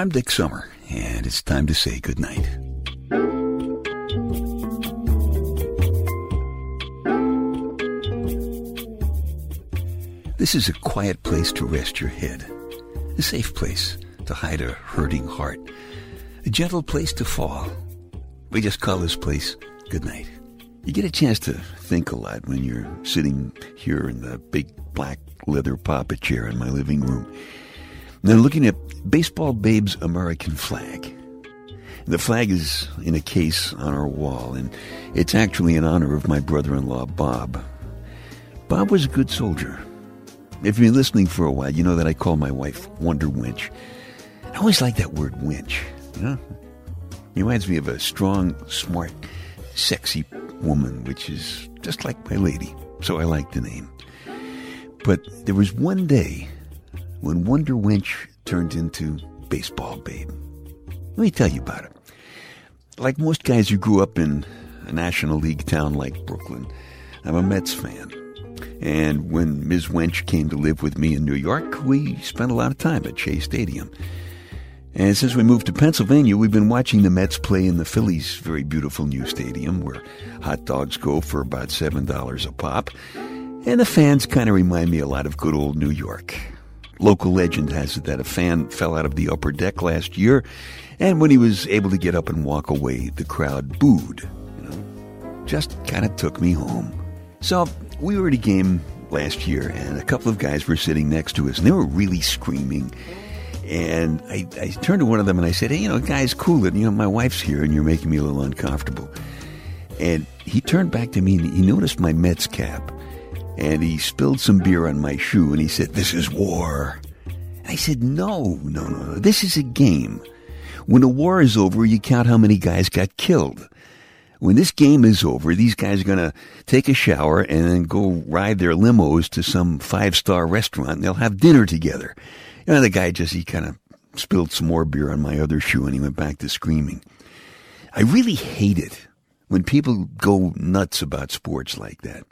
I'm Dick Summer, and it's time to say goodnight. This is a quiet place to rest your head, a safe place to hide a hurting heart, a gentle place to fall. We just call this place goodnight. You get a chance to think a lot when you're sitting here in the big black leather papa chair in my living room. Then looking at Baseball Babe's American flag. The flag is in a case on our wall, and it's actually in honor of my brother in law, Bob. Bob was a good soldier. If you've been listening for a while, you know that I call my wife Wonder Wench. I always like that word wench. You know? It reminds me of a strong, smart, sexy woman, which is just like my lady. So I like the name. But there was one day when Wonder Wench turned into Baseball Babe. Let me tell you about it. Like most guys who grew up in a National League town like Brooklyn, I'm a Mets fan. And when Ms. Wench came to live with me in New York, we spent a lot of time at Shea Stadium. And since we moved to Pennsylvania, we've been watching the Mets play in the Phillies' very beautiful new stadium where hot dogs go for about $7 a pop. And the fans kind of remind me a lot of good old New York. Local legend has it that a fan fell out of the upper deck last year, and when he was able to get up and walk away, the crowd booed. You know, just kind of took me home. So we were at a game last year, and a couple of guys were sitting next to us, and they were really screaming. And I, I turned to one of them and I said, Hey, you know, guys, cool it. You know, my wife's here and you're making me a little uncomfortable. And he turned back to me and he noticed my Mets cap and he spilled some beer on my shoe and he said, This is war. I said, No, no, no, no. this is a game. When the war is over, you count how many guys got killed. When this game is over, these guys are going to take a shower and then go ride their limos to some five star restaurant and they'll have dinner together. You know, the guy just, he kind of spilled some more beer on my other shoe and he went back to screaming. I really hate it when people go nuts about sports like that.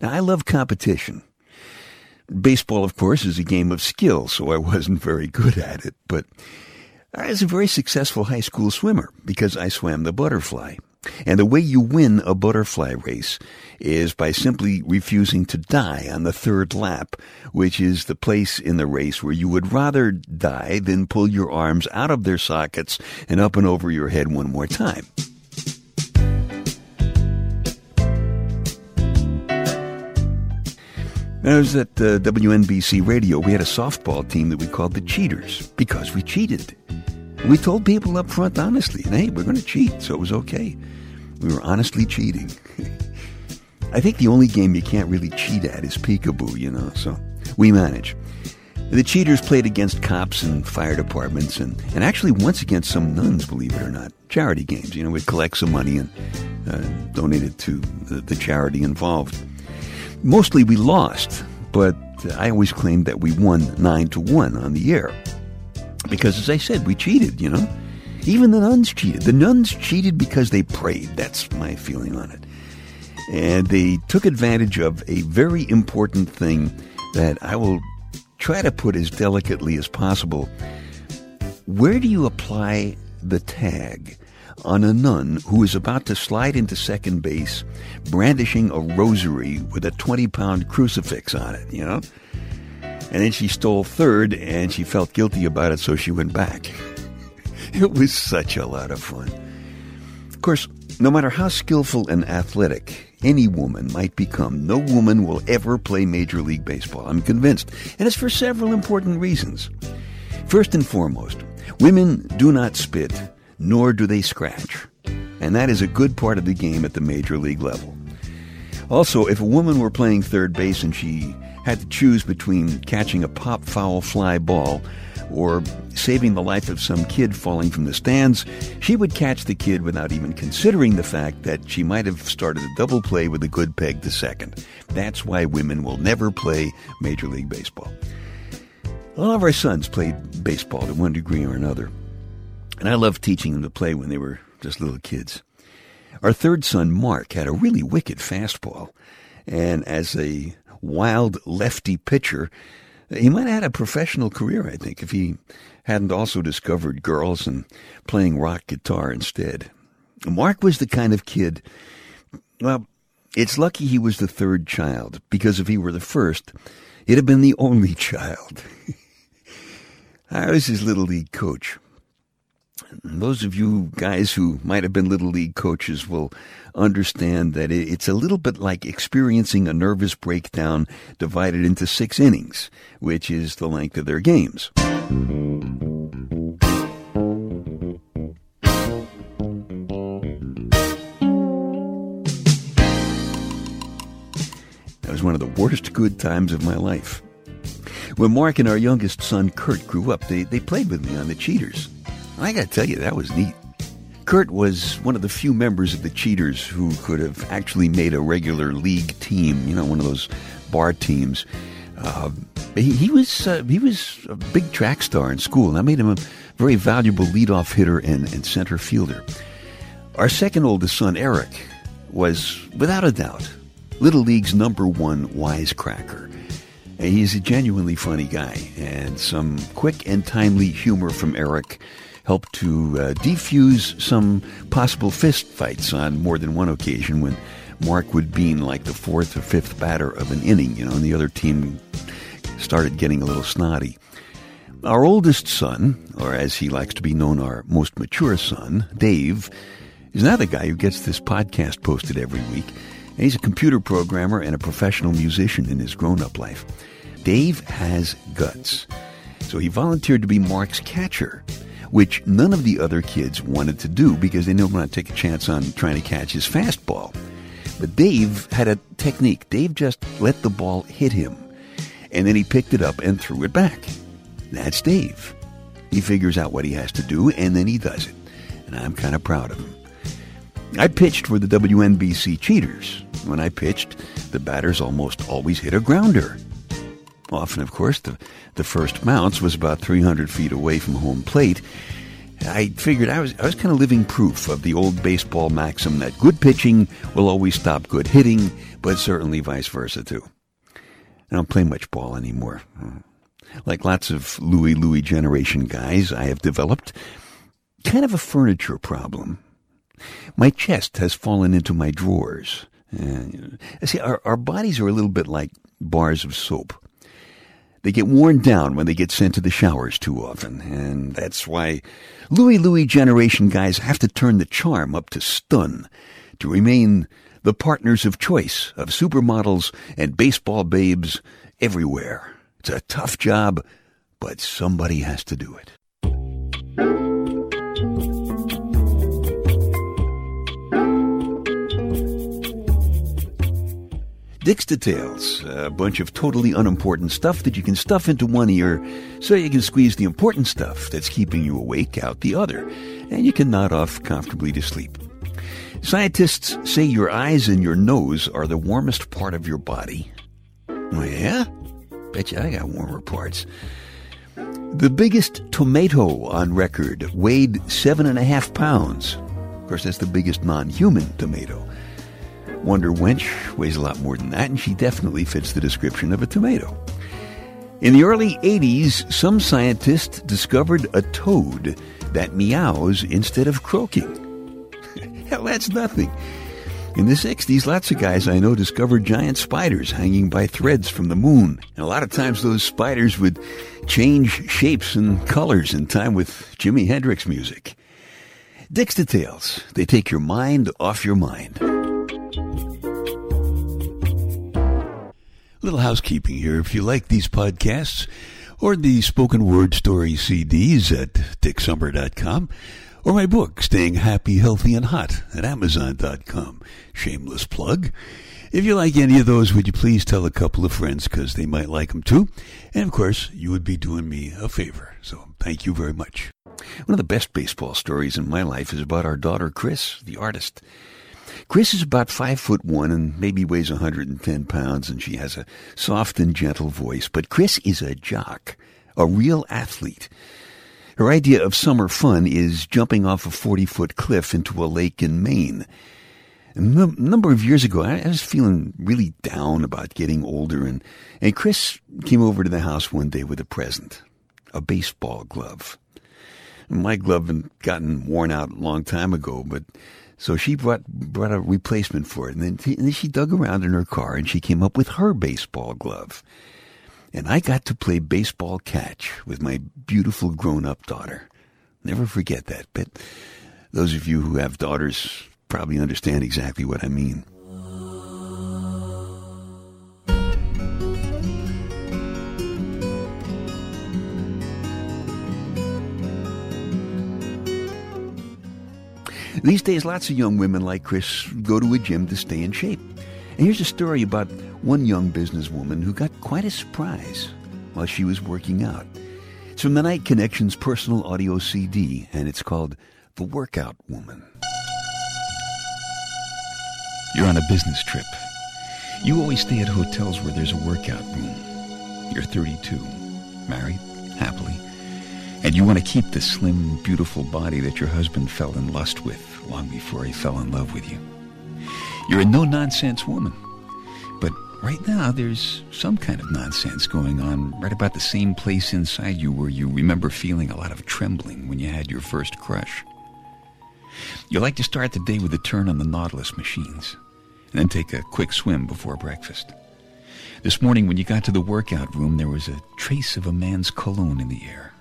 Now, I love competition. Baseball, of course, is a game of skill, so I wasn't very good at it, but I was a very successful high school swimmer because I swam the butterfly. And the way you win a butterfly race is by simply refusing to die on the third lap, which is the place in the race where you would rather die than pull your arms out of their sockets and up and over your head one more time. I was at uh, WNBC Radio. We had a softball team that we called the Cheaters because we cheated. We told people up front honestly, hey, we're going to cheat, so it was okay. We were honestly cheating. I think the only game you can't really cheat at is peekaboo, you know, so we manage. The cheaters played against cops and fire departments and, and actually once against some nuns, believe it or not. Charity games, you know, we'd collect some money and uh, donate it to the, the charity involved. Mostly we lost, but I always claimed that we won 9 to 1 on the air. Because as I said, we cheated, you know. Even the nuns cheated. The nuns cheated because they prayed. That's my feeling on it. And they took advantage of a very important thing that I will try to put as delicately as possible. Where do you apply the tag on a nun who is about to slide into second base brandishing a rosary with a 20 pound crucifix on it, you know? And then she stole third and she felt guilty about it, so she went back. It was such a lot of fun. Of course, no matter how skillful and athletic any woman might become, no woman will ever play Major League Baseball. I'm convinced. And it's for several important reasons. First and foremost, women do not spit nor do they scratch. And that is a good part of the game at the major league level. Also, if a woman were playing third base and she had to choose between catching a pop foul fly ball or saving the life of some kid falling from the stands, she would catch the kid without even considering the fact that she might have started a double play with a good peg to second. That's why women will never play Major League Baseball. All of our sons played baseball to one degree or another. And I loved teaching them to play when they were just little kids. Our third son, Mark, had a really wicked fastball. And as a wild lefty pitcher, He might have had a professional career, I think, if he hadn't also discovered girls and playing rock guitar instead. Mark was the kind of kid, well, it's lucky he was the third child, because if he were the first, he'd have been the only child. I was his little league coach. Those of you guys who might have been little league coaches will understand that it's a little bit like experiencing a nervous breakdown divided into six innings, which is the length of their games. That was one of the worst good times of my life. When Mark and our youngest son, Kurt, grew up, they, they played with me on the Cheaters. I gotta tell you, that was neat. Kurt was one of the few members of the Cheaters who could have actually made a regular league team, you know, one of those bar teams. Uh, he, he, was uh, he was a big track star in school, and that made him a very valuable leadoff hitter and, and center fielder. Our second oldest son, Eric, was without a doubt Little League's number one wisecracker. He's a genuinely funny guy, and some quick and timely humor from Eric helped to uh, defuse some possible fist fights on more than one occasion when Mark would bean like the fourth or fifth batter of an inning, you know, and the other team started getting a little snotty. Our oldest son, or as he likes to be known, our most mature son, Dave, is now the guy who gets this podcast posted every week. And he's a computer programmer and a professional musician in his grown up life. Dave has guts. So he volunteered to be Mark's catcher which none of the other kids wanted to do because they didn't want to take a chance on trying to catch his fastball. But Dave had a technique. Dave just let the ball hit him, and then he picked it up and threw it back. That's Dave. He figures out what he has to do, and then he does it. And I'm kind of proud of him. I pitched for the WNBC Cheaters. When I pitched, the batters almost always hit a grounder. Often, of course, the, the first mounts was about 300 feet away from home plate. I figured I was, I was kind of living proof of the old baseball maxim that good pitching will always stop good hitting, but certainly vice versa, too. I don't play much ball anymore. Like lots of Louie Louie generation guys, I have developed kind of a furniture problem. My chest has fallen into my drawers. See, our, our bodies are a little bit like bars of soap. They get worn down when they get sent to the showers too often, and that's why Louie Louie generation guys have to turn the charm up to stun to remain the partners of choice of supermodels and baseball babes everywhere. It's a tough job, but somebody has to do it. Dick's Details, a bunch of totally unimportant stuff that you can stuff into one ear so you can squeeze the important stuff that's keeping you awake out the other, and you can nod off comfortably to sleep. Scientists say your eyes and your nose are the warmest part of your body. Oh, yeah? Bet you I got warmer parts. The biggest tomato on record weighed seven and a half pounds. Of course, that's the biggest non human tomato. Wonder Wench weighs a lot more than that, and she definitely fits the description of a tomato. In the early 80s, some scientists discovered a toad that meows instead of croaking. Hell, that's nothing. In the 60s, lots of guys I know discovered giant spiders hanging by threads from the moon. And a lot of times those spiders would change shapes and colors in time with Jimi Hendrix music. Dick's Details. They take your mind off your mind. Little housekeeping here. If you like these podcasts or the spoken word story CDs at dicksummer.com or my book, Staying Happy, Healthy, and Hot at amazon.com. Shameless plug. If you like any of those, would you please tell a couple of friends because they might like them too? And of course, you would be doing me a favor. So thank you very much. One of the best baseball stories in my life is about our daughter, Chris, the artist. Chris is about five foot one and maybe weighs 110 pounds, and she has a soft and gentle voice. But Chris is a jock, a real athlete. Her idea of summer fun is jumping off a 40 foot cliff into a lake in Maine. A number of years ago, I, I was feeling really down about getting older, and, and Chris came over to the house one day with a present a baseball glove. My glove had gotten worn out a long time ago, but so she brought brought a replacement for it, and then, and then she dug around in her car and she came up with her baseball glove. And I got to play baseball catch with my beautiful grown up daughter. Never forget that. But those of you who have daughters probably understand exactly what I mean. These days, lots of young women like Chris go to a gym to stay in shape. And here's a story about one young businesswoman who got quite a surprise while she was working out. It's from the Night Connections personal audio CD, and it's called The Workout Woman. You're on a business trip. You always stay at hotels where there's a workout room. You're 32, married, and you want to keep the slim, beautiful body that your husband fell in lust with long before he fell in love with you. You're a no-nonsense woman. But right now, there's some kind of nonsense going on right about the same place inside you where you remember feeling a lot of trembling when you had your first crush. You like to start the day with a turn on the Nautilus machines, and then take a quick swim before breakfast. This morning, when you got to the workout room, there was a trace of a man's cologne in the air,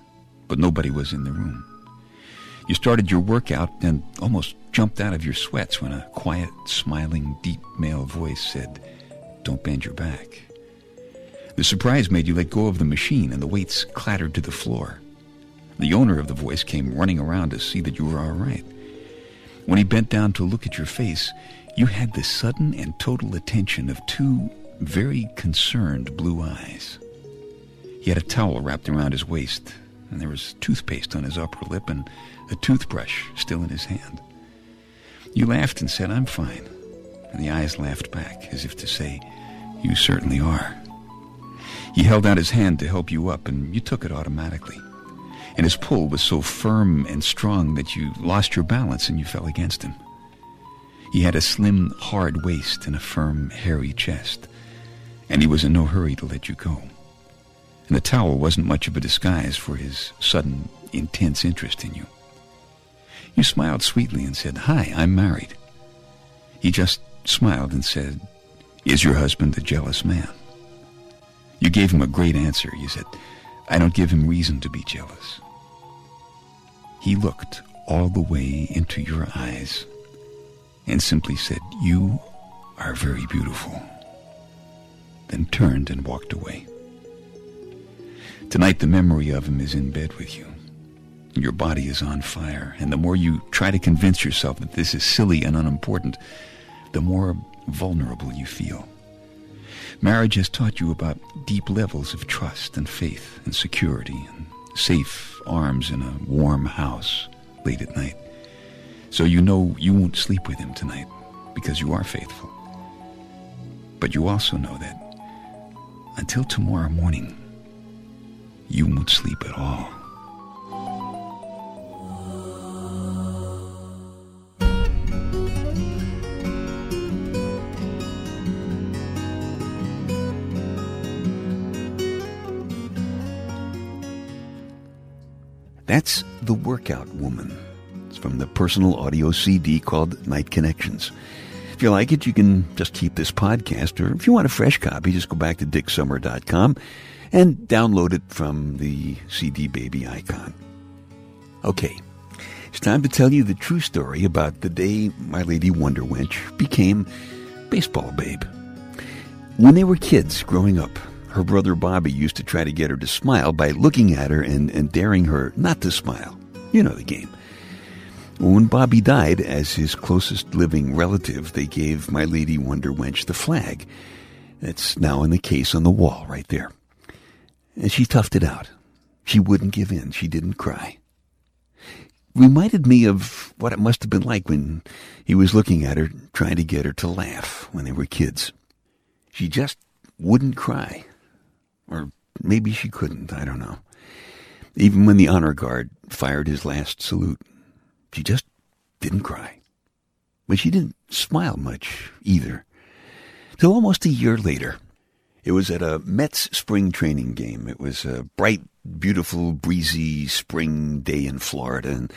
but nobody was in the room. You started your workout and almost jumped out of your sweats when a quiet, smiling, deep male voice said, Don't bend your back. The surprise made you let go of the machine and the weights clattered to the floor. The owner of the voice came running around to see that you were all right. When he bent down to look at your face, you had the sudden and total attention of two very concerned blue eyes. He had a towel wrapped around his waist, and there was toothpaste on his upper lip and a toothbrush still in his hand. You laughed and said, I'm fine. And the eyes laughed back, as if to say, You certainly are. He held out his hand to help you up, and you took it automatically. And his pull was so firm and strong that you lost your balance and you fell against him. He had a slim, hard waist and a firm, hairy chest, and he was in no hurry to let you go. And the towel wasn't much of a disguise for his sudden, intense interest in you. You smiled sweetly and said, Hi, I'm married. He just smiled and said, Is your husband a jealous man? You gave him a great answer. You said, I don't give him reason to be jealous. He looked all the way into your eyes and simply said, You are very beautiful. Then turned and walked away. Tonight, the memory of him is in bed with you. Your body is on fire. And the more you try to convince yourself that this is silly and unimportant, the more vulnerable you feel. Marriage has taught you about deep levels of trust and faith and security and safe arms in a warm house late at night. So you know you won't sleep with him tonight because you are faithful. But you also know that until tomorrow morning, you won't sleep at all. That's The Workout Woman. It's from the personal audio CD called Night Connections. If you like it, you can just keep this podcast, or if you want a fresh copy, just go back to dicksummer.com and download it from the CD Baby icon. Okay, it's time to tell you the true story about the day my lady Wonder Wench became Baseball Babe. When they were kids growing up, her brother Bobby used to try to get her to smile by looking at her and, and daring her not to smile. You know the game. When Bobby died, as his closest living relative, they gave My Lady Wonder Wench the flag. It's now in the case on the wall right there. And she toughed it out. She wouldn't give in. She didn't cry. Reminded me of what it must have been like when he was looking at her, trying to get her to laugh when they were kids. She just wouldn't cry. Or maybe she couldn't, I don't know. Even when the honor guard fired his last salute, she just didn't cry. but she didn't smile much either. Till almost a year later. It was at a Mets spring training game. It was a bright, beautiful, breezy spring day in Florida, and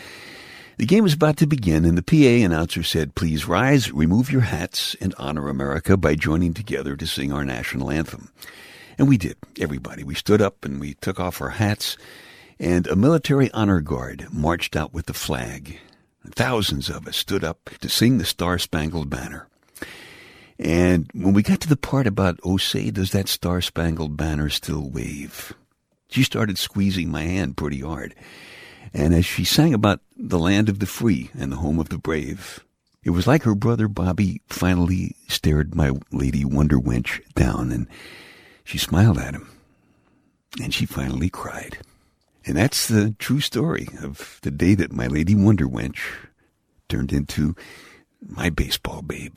the game was about to begin, and the PA announcer said, Please rise, remove your hats, and honor America by joining together to sing our national anthem. And we did, everybody. We stood up and we took off our hats, and a military honor guard marched out with the flag. Thousands of us stood up to sing the Star Spangled Banner. And when we got to the part about, oh, say, does that Star Spangled Banner still wave? She started squeezing my hand pretty hard. And as she sang about the land of the free and the home of the brave, it was like her brother Bobby finally stared my lady Wonder Wench down and she smiled at him. And she finally cried. And that's the true story of the day that my lady Wonder Wench turned into my baseball babe.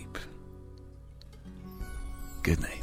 Good night.